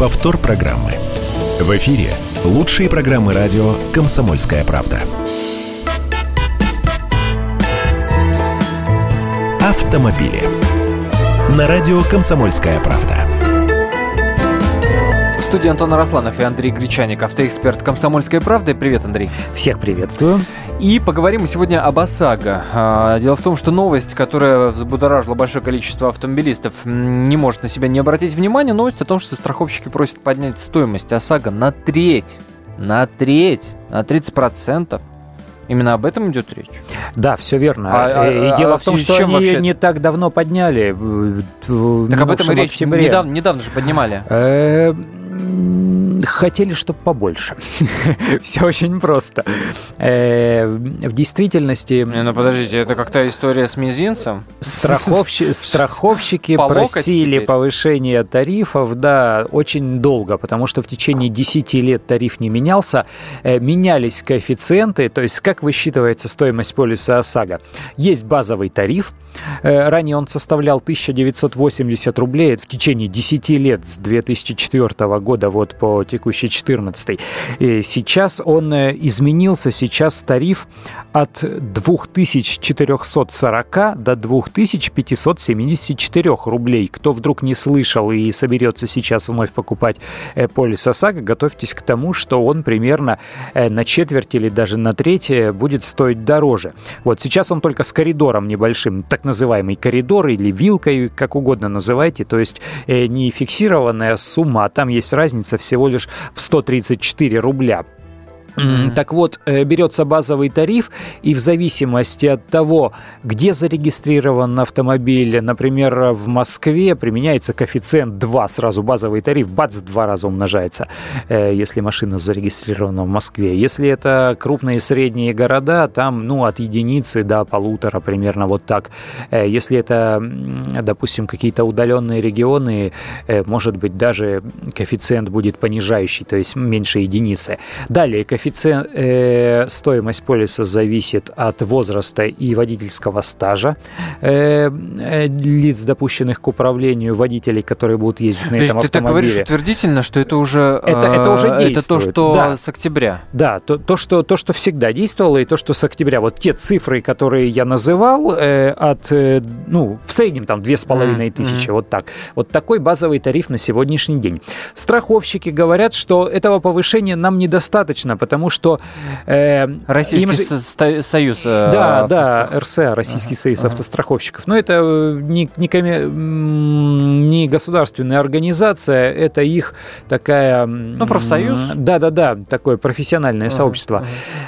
Повтор программы. В эфире лучшие программы радио «Комсомольская правда». Автомобили. На радио «Комсомольская правда» студии Антон Росланов и Андрей Гречаник, автоэксперт «Комсомольской правды». Привет, Андрей. Всех приветствую. И поговорим мы сегодня об ОСАГО. А, дело в том, что новость, которая взбудоражила большое количество автомобилистов, не может на себя не обратить внимания. Новость о том, что страховщики просят поднять стоимость ОСАГО на треть. На треть. На 30 процентов. Именно об этом идет речь? Да, все верно. А, э, и а, дело а в том, что они вообще... не так давно подняли. Так об этом и речь. Недавно, недавно же поднимали. Хотели, чтобы побольше. Все очень просто. Э, в действительности... Ну подождите, это как-то история с мизинцем? Страховщики просили повышения тарифов, да, очень долго, потому что в течение 10 лет тариф не менялся. Э, менялись коэффициенты, то есть как высчитывается стоимость полиса ОСАГО. Есть базовый тариф, ранее он составлял 1980 рублей в течение 10 лет с 2004 года вот по текущий 14. И сейчас он э, изменился, сейчас тариф от 2440 до 2574 рублей. Кто вдруг не слышал и соберется сейчас вновь покупать э, полис ОСАГО, готовьтесь к тому, что он примерно на четверть или даже на треть будет стоить дороже. Вот сейчас он только с коридором небольшим, так называемый коридор или вилкой, как угодно называйте, то есть э, не фиксированная сумма, а там есть разница всего лишь в 134 рубля. Mm-hmm. Так вот, э, берется базовый тариф, и в зависимости от того, где зарегистрирован автомобиль, например, в Москве применяется коэффициент 2, сразу базовый тариф, бац, в два раза умножается, э, если машина зарегистрирована в Москве. Если это крупные и средние города, там, ну, от единицы до полутора, примерно вот так. Э, если это, допустим, какие-то удаленные регионы, может быть, даже коэффициент будет понижающий, то есть меньше единицы. Далее, коэффициент Коэффициент, э, стоимость полиса зависит от возраста и водительского стажа э, э, лиц, допущенных к управлению, водителей, которые будут ездить на этом автомобиле. Ты так говоришь утвердительно, что это уже, это, это уже действует. Это то, что да. с октября. Да, то, то, что, то, что всегда действовало, и то, что с октября. Вот те цифры, которые я называл, э, от, э, ну, в среднем там две с половиной тысячи, mm-hmm. вот так. Вот такой базовый тариф на сегодняшний день. Страховщики говорят, что этого повышения нам недостаточно, потому что... Э, Российский им... союз э, Да, да, РСА, Российский ага, союз ага. автостраховщиков. Но это э, не, не, коми... не государственная организация, это их такая... Ну, профсоюз? Да-да-да, такое профессиональное ага, сообщество,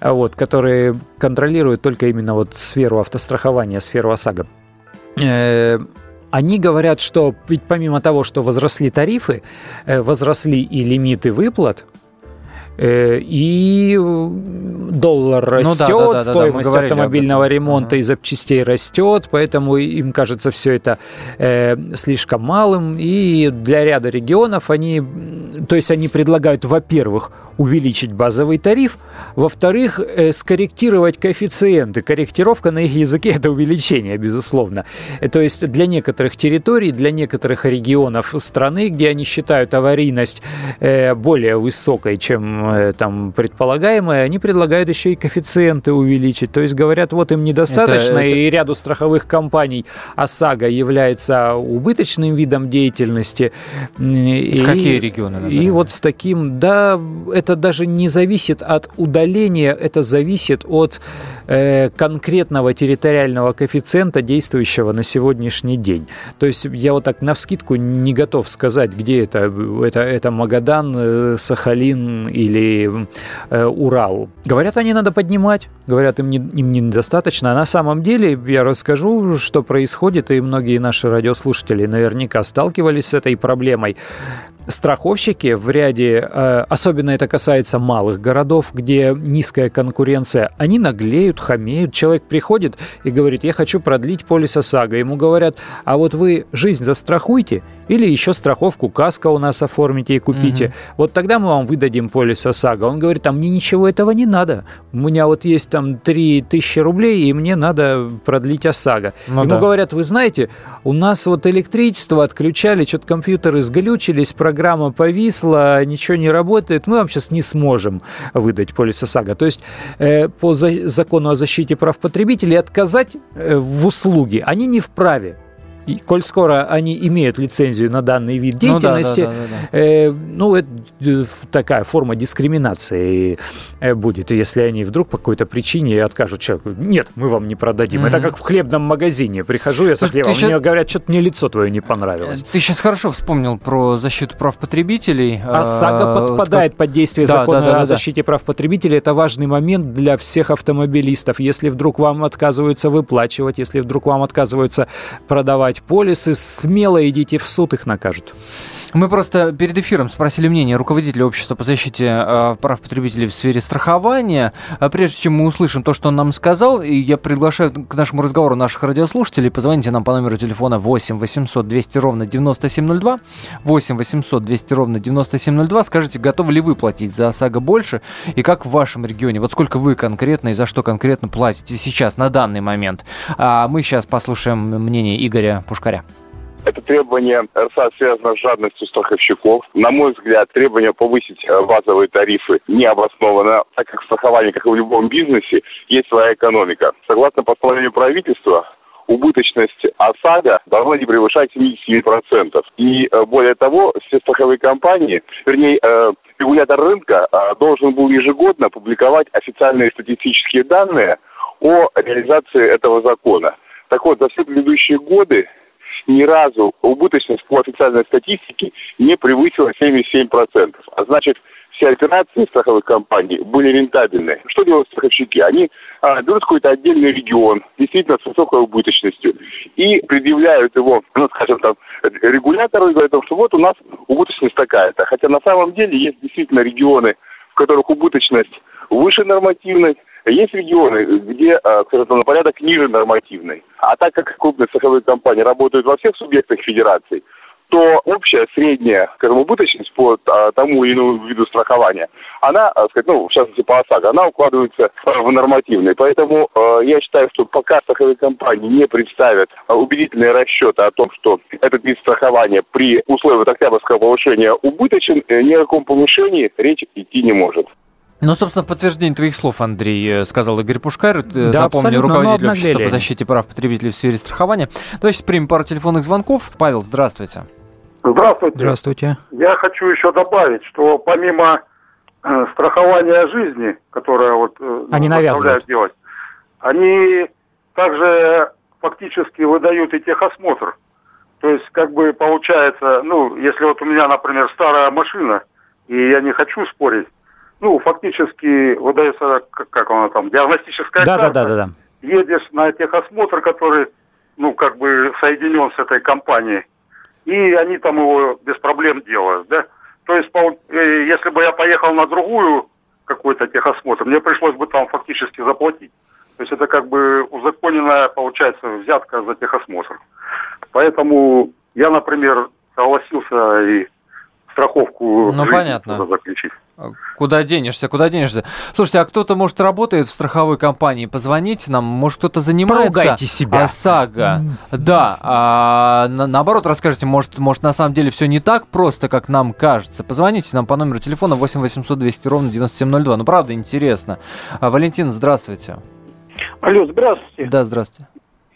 ага. Вот, которое контролирует только именно вот сферу автострахования, сферу ОСАГО э, они говорят, что ведь помимо того, что возросли тарифы, э, возросли и лимиты выплат, и доллар растет, ну, да, да, да, стоимость да, автомобильного ремонта и запчастей растет, поэтому им кажется все это э, слишком малым. И для ряда регионов они, то есть они предлагают, во-первых, увеличить базовый тариф, во-вторых, э, скорректировать коэффициенты. Корректировка на их языке – это увеличение, безусловно. Э, то есть для некоторых территорий, для некоторых регионов страны, где они считают аварийность э, более высокой, чем там предполагаемая, они предлагают еще и коэффициенты увеличить. То есть говорят, вот им недостаточно, это, это... и ряду страховых компаний ОСАГО является убыточным видом деятельности. И, Какие регионы? Например? И вот с таким, да, это даже не зависит от удаления, это зависит от э, конкретного территориального коэффициента, действующего на сегодняшний день. То есть я вот так на вскидку не готов сказать, где это. Это, это Магадан, э, Сахалин или э, Урал. Говорят, они надо поднимать. Говорят, им, не, им недостаточно. А на самом деле я расскажу, что происходит, и многие наши радиослушатели наверняка сталкивались с этой проблемой страховщики в ряде, э, особенно это касается малых городов, где низкая конкуренция, они наглеют, хамеют. Человек приходит и говорит, я хочу продлить полис ОСАГО. Ему говорят, а вот вы жизнь застрахуйте, Или еще страховку КАСКО у нас оформите и купите. Угу. Вот тогда мы вам выдадим полис ОСАГО. Он говорит, а мне ничего этого не надо. У меня вот есть там 3000 рублей, и мне надо продлить ОСАГО. Ну, Ему да. говорят, вы знаете, у нас вот электричество отключали, что-то компьютеры сглючились, программа повисла, ничего не работает, мы вам сейчас не сможем выдать полис ОСАГО. То есть э, по за- закону о защите прав потребителей отказать э, в услуге они не вправе и, коль скоро они имеют лицензию на данный вид деятельности, ну, да, да, да, да, да. Э, ну это э, такая форма дискриминации э, будет, если они вдруг по какой-то причине откажут человеку, нет, мы вам не продадим. Mm-hmm. Это как в хлебном магазине. Прихожу я со хлебом, мне сейчас... говорят, что-то мне лицо твое не понравилось. Ты сейчас хорошо вспомнил про защиту прав потребителей. А САГА подпадает под действие да, закона да, да, о защите прав потребителей. Это важный момент для всех автомобилистов. Если вдруг вам отказываются выплачивать, если вдруг вам отказываются продавать покупать полисы, смело идите в суд, их накажут. Мы просто перед эфиром спросили мнение руководителя общества по защите э, прав потребителей в сфере страхования. А прежде чем мы услышим то, что он нам сказал, я приглашаю к нашему разговору наших радиослушателей, позвоните нам по номеру телефона 8 800 200 ровно 9702, 8 800 200 ровно 9702, скажите, готовы ли вы платить за ОСАГО больше, и как в вашем регионе, вот сколько вы конкретно и за что конкретно платите сейчас, на данный момент. А мы сейчас послушаем мнение Игоря Пушкаря. Это требование РСА связано с жадностью страховщиков. На мой взгляд, требование повысить э, базовые тарифы не обосновано, так как в страховании, как и в любом бизнесе, есть своя экономика. Согласно постановлению правительства, убыточность ОСАГО должна не превышать 77%. И э, более того, все страховые компании, вернее, э, регулятор рынка должен был ежегодно публиковать официальные статистические данные о реализации этого закона. Так вот, за все предыдущие годы ни разу убыточность по официальной статистике не превысила 77%. А значит, все операции страховых компаний были рентабельны. Что делают страховщики? Они а, берут какой-то отдельный регион, действительно с высокой убыточностью, и предъявляют его, ну, скажем там, регулятору и говорят, что вот у нас убыточность такая-то. Хотя на самом деле есть действительно регионы, которых убыточность выше нормативной, есть регионы, где, а, скажем, на порядок ниже нормативной. А так как крупные страховые компании работают во всех субъектах федерации, то общая средняя, скажем, убыточность по а, тому или иному виду страхования, она, а, сказать, ну, в частности, по ОСАГО, она укладывается в нормативный. Поэтому э, я считаю, что пока страховые компании не представят убедительные расчеты о том, что этот вид страхования при условиях октябрьского повышения убыточен, э, ни о каком повышении речь идти не может. Ну, собственно, в подтверждение твоих слов, Андрей, э, сказал Игорь Пушкарь, э, да, напомню, руководитель общества по защите прав потребителей в сфере страхования. Давайте примем пару телефонных звонков. Павел, здравствуйте. Здравствуйте. Здравствуйте. Я хочу еще добавить, что помимо э, страхования жизни, которое вот э, они навязывают делать, они также фактически выдают и техосмотр. То есть, как бы получается, ну, если вот у меня, например, старая машина, и я не хочу спорить, ну, фактически выдается, как, как она там, диагностическая да, карта. Да, да, да, да. Едешь на техосмотр, который, ну, как бы соединен с этой компанией, и они там его без проблем делают, да. То есть, э, если бы я поехал на другую какой-то техосмотр, мне пришлось бы там фактически заплатить. То есть это как бы узаконенная, получается, взятка за техосмотр. Поэтому я, например, согласился и страховку ну, понятно. заключить. Куда денешься, куда денешься? Слушайте, а кто-то, может, работает в страховой компании? Позвоните нам, может, кто-то занимается Поругайте себя. ОСАГО. Да, а, на, наоборот, расскажите, может, может, на самом деле все не так просто, как нам кажется. Позвоните нам по номеру телефона 8 800 200 ровно 9702. Ну, правда, интересно. А, Валентин, здравствуйте. Алло, здравствуйте. Да, здравствуйте.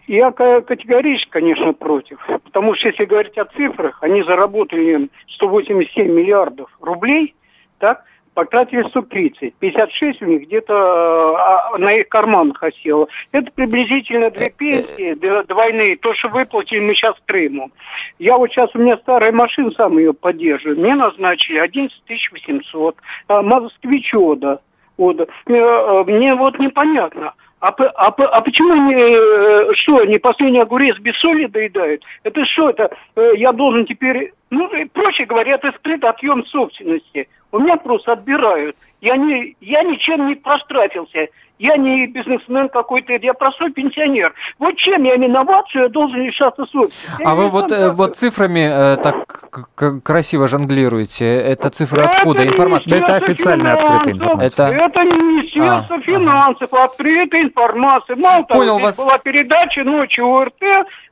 Я категорически, конечно, против. Потому что если говорить о цифрах, они заработали 187 миллиардов рублей, так, потратили 130. 56 у них где-то а, на их карманах осело. Это приблизительно две пенсии двойные, то, что выплатили мы сейчас Крыму. Я вот сейчас, у меня старая машина, сам ее поддерживаю. Мне назначили 11 800. А, москвичу, да. Вот. Э, э, мне вот непонятно. А, а, а почему э, что, не последний огурец без соли доедают? Это что, это я должен теперь Ну, проще говоря, это скрыт отъем собственности. У меня просто отбирают. Я, не, я ничем не проштрафился. Я не бизнесмен какой-то, я простой пенсионер. Вот чем я виноват, что я должен лишаться собственности? А вы вот, э, вот цифрами э, так красиво жонглируете. Это цифры это откуда? Информация? Это официально открытая информация. Это, это Министерство а, финансов, ага. открытая информация. Мало того, Понял вас. была передача ночью ОРТ,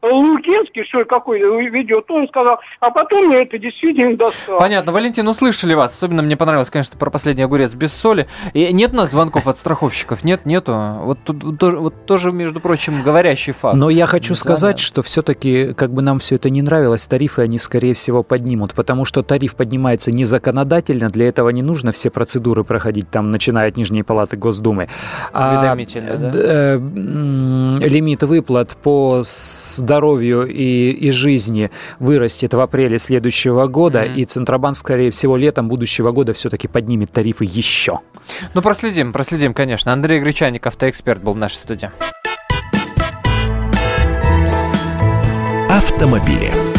Лукинский, что какой ведет, он сказал, а потом мне это действительно достало. Понятно. Валентин, услышали вас. Особенно мне понравилось, конечно, про последний огурец без соли. И нет у нас звонков от страховщиков? Нет, нету. Вот тут вот тоже, между прочим, говорящий факт. Но я хочу сказать, что все-таки, как бы нам все это не нравилось, тарифы они, скорее всего, поднимут, потому что тариф поднимается не законодательно, для этого не нужно все процедуры проходить, там, начиная от Нижней Палаты Госдумы. А, да? Э, лимит выплат по здоровью и, и жизни вырастет в апреле следующего года, mm-hmm. и Центробанк, скорее всего, летом будущего года все-таки поднимет тарифы еще. Ну, проследим, проследим, конечно. Андрей Гречаник, автоэксперт, был в нашей студии. Автомобили.